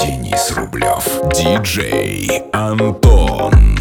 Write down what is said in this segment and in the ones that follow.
Денис Рублев. Диджей Антон.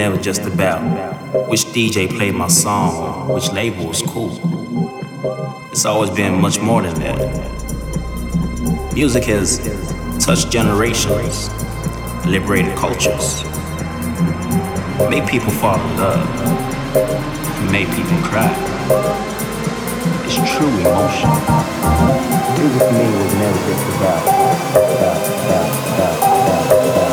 Never just about which DJ played my song which label was cool. It's always been much more than that. Music has touched generations, liberated cultures, made people fall in love, made people cry. It's true emotion. Music for me was never just about, about, about, about.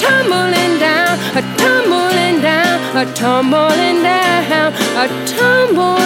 Tumbling down, a tumbling down, a tumbling down, a tumbling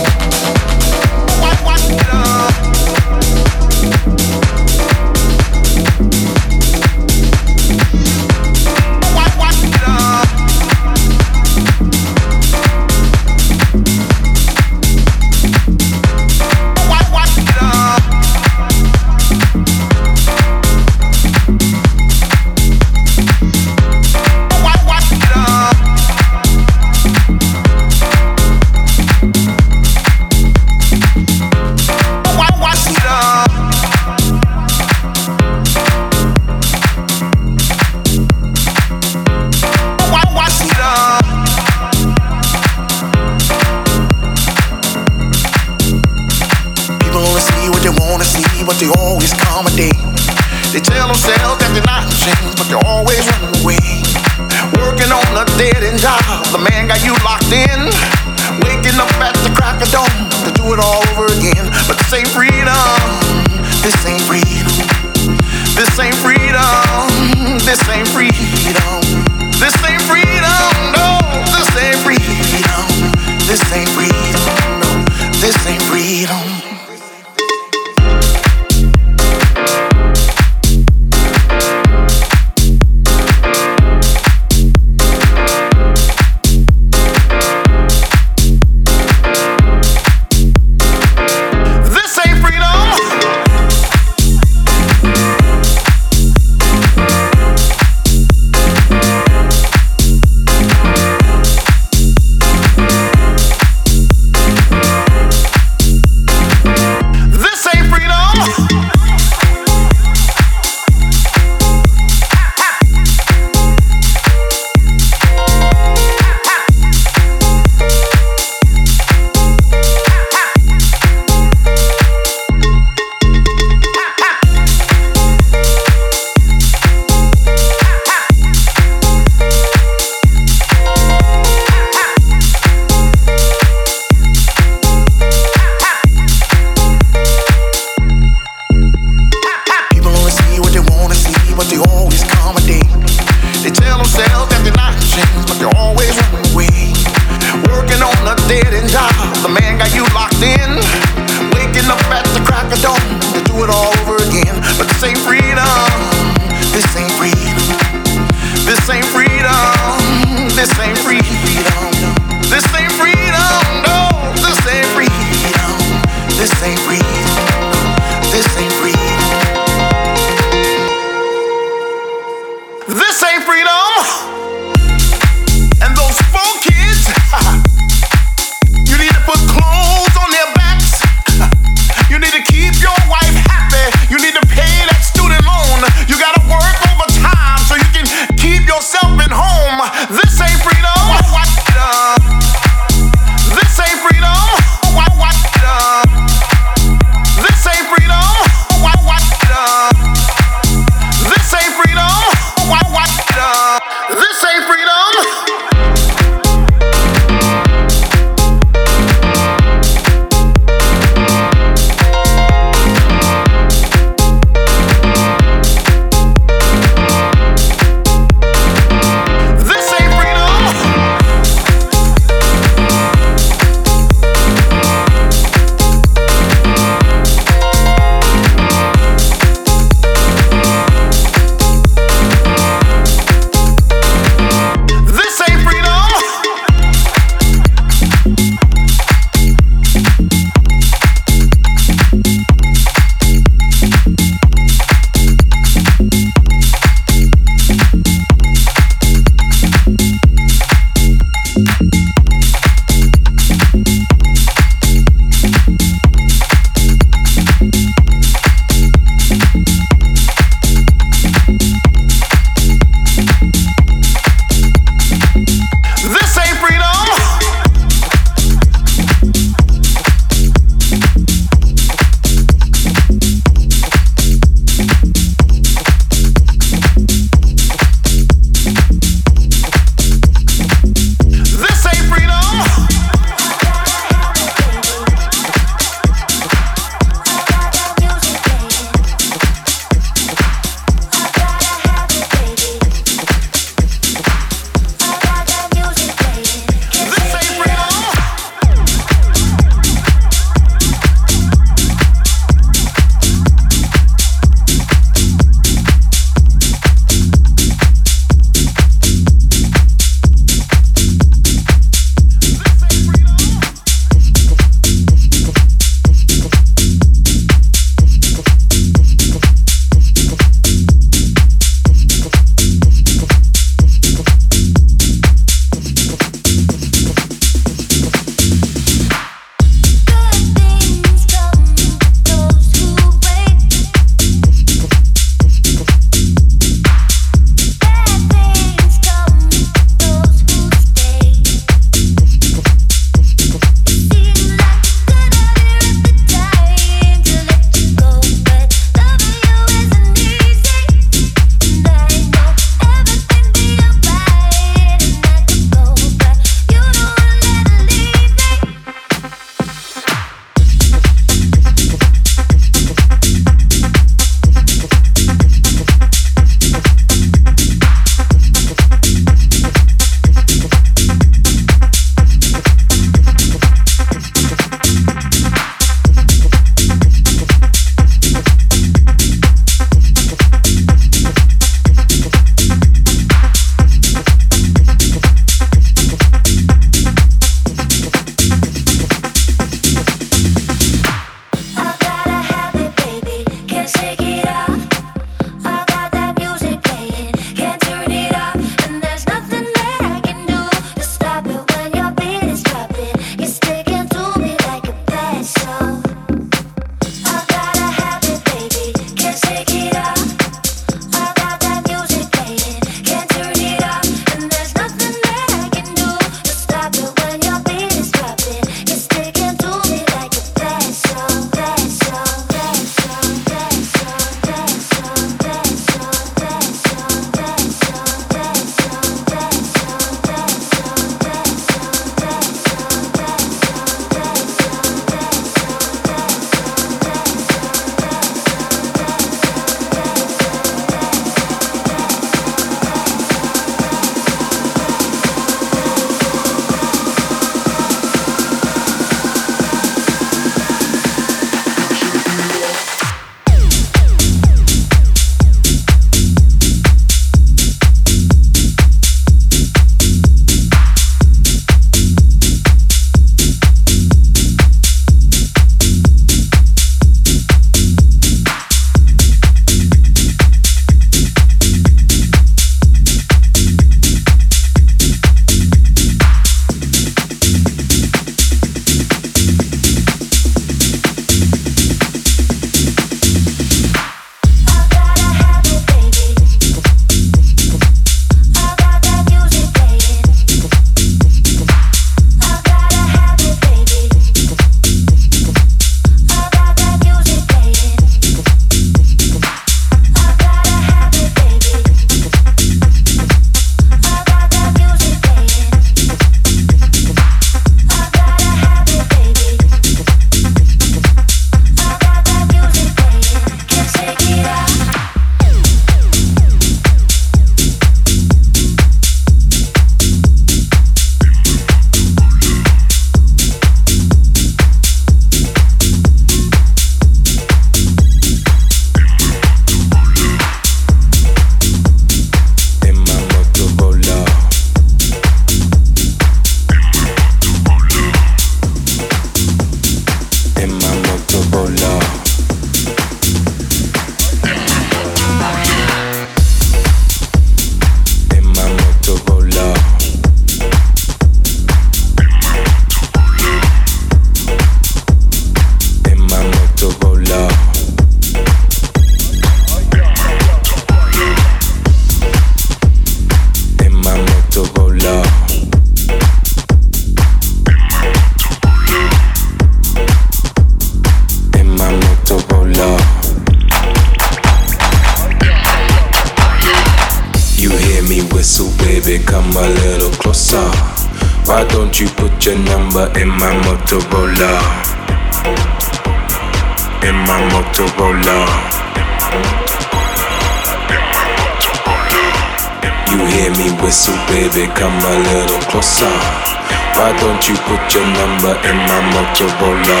your number in my Motorola?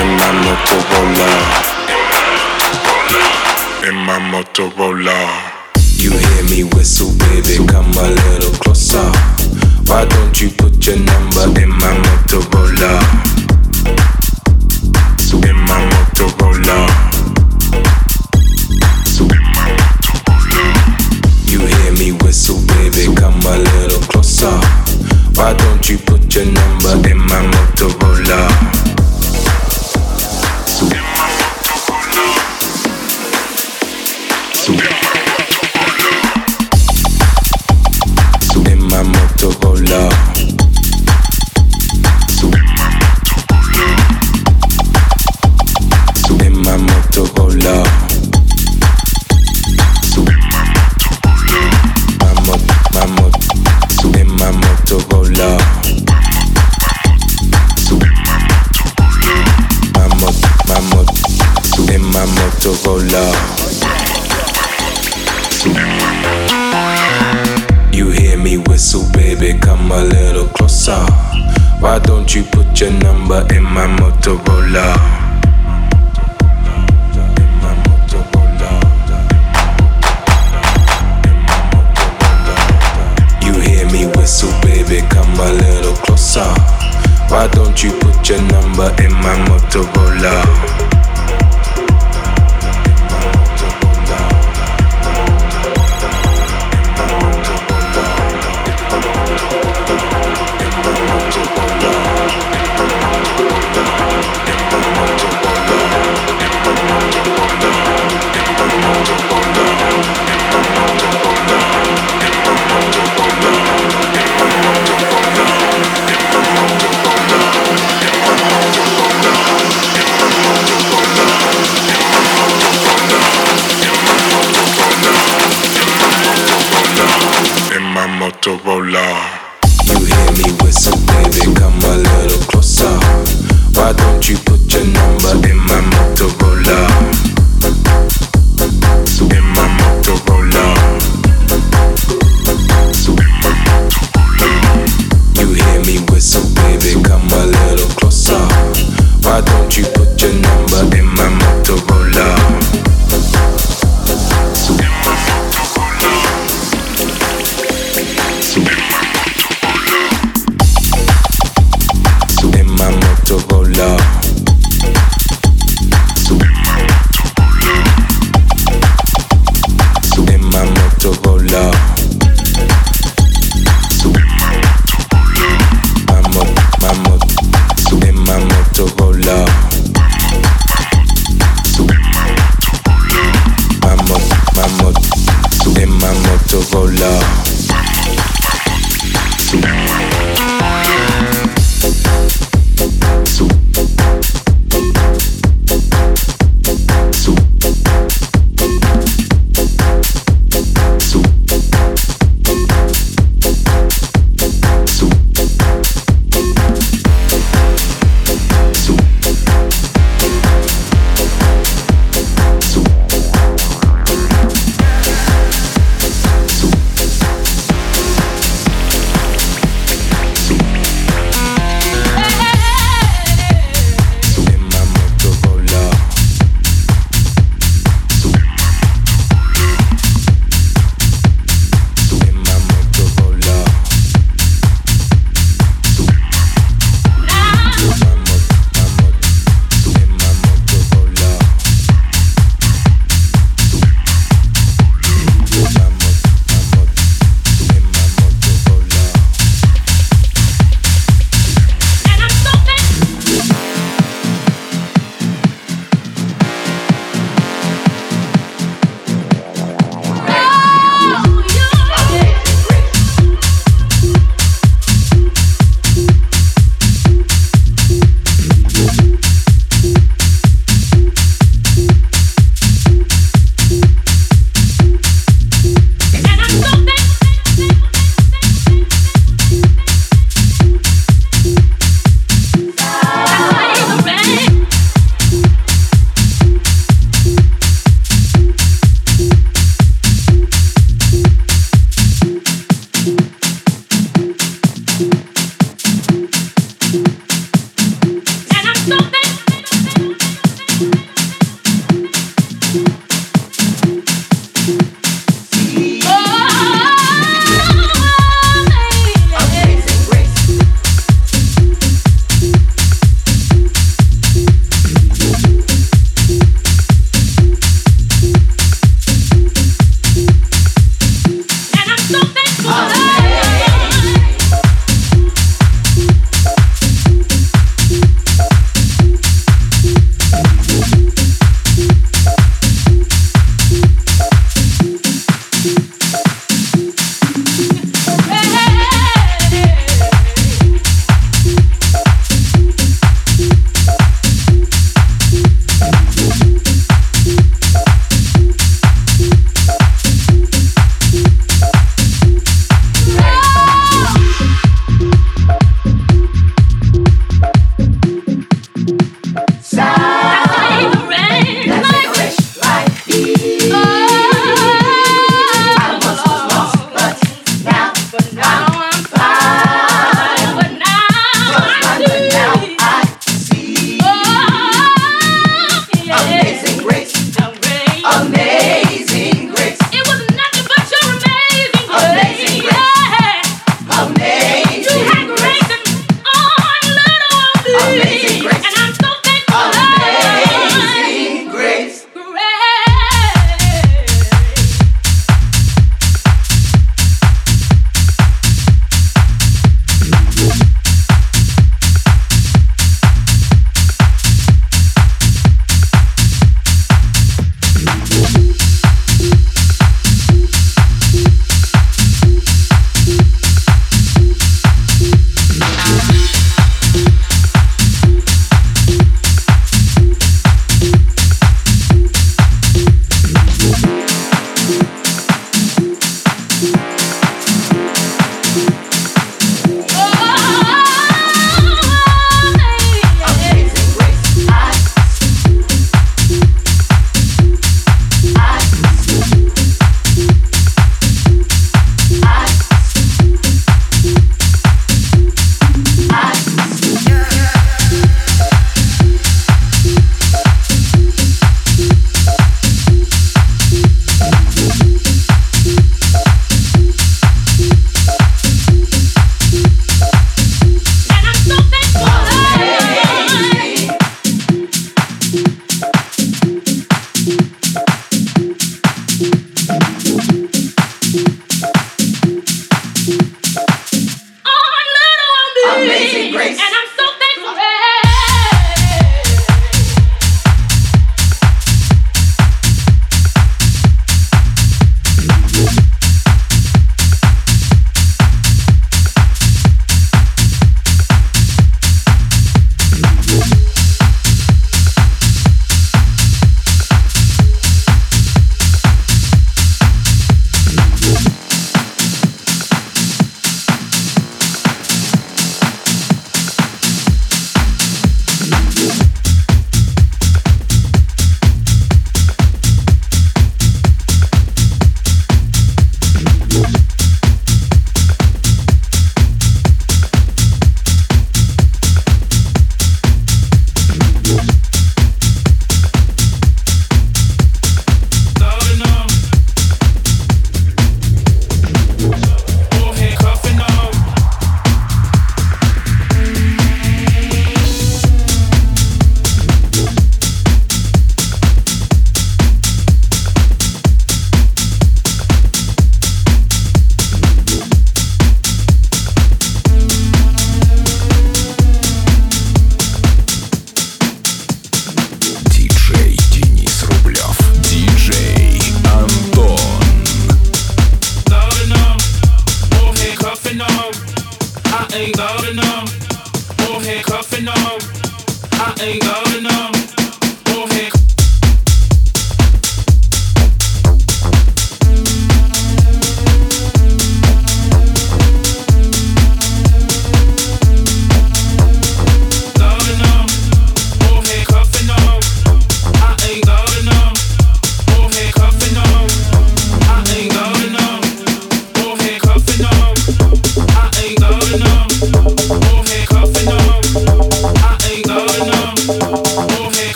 In my Motorola in my Motorola. You hear me whistle, baby, come a little closer. Why don't you put your number in my Motorola? come a little closer? Why don't you put your number in my Motorola?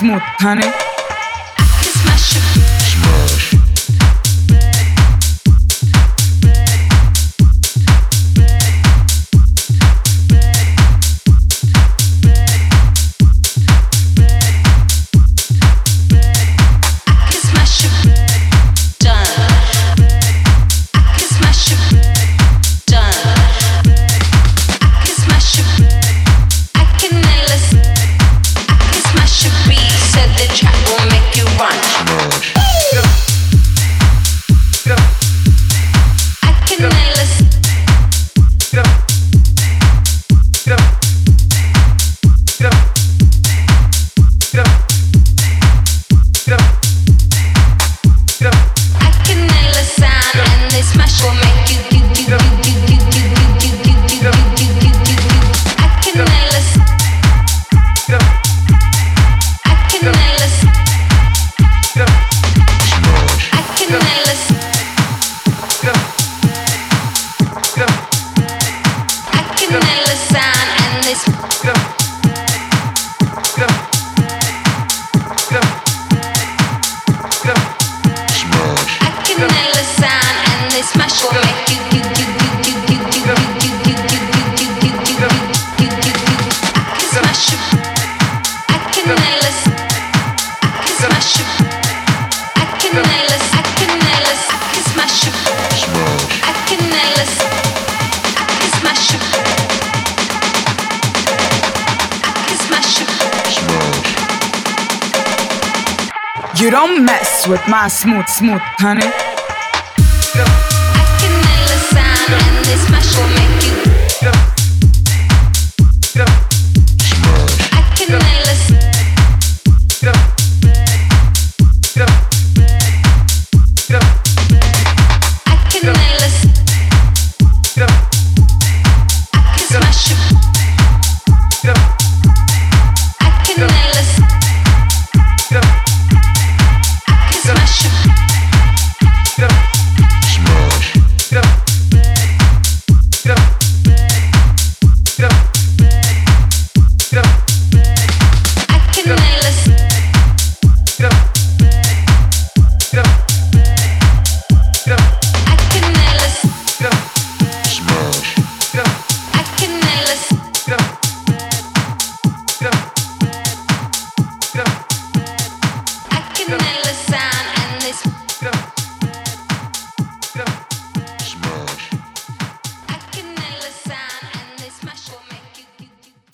Smooth, honey. Smooth, honey.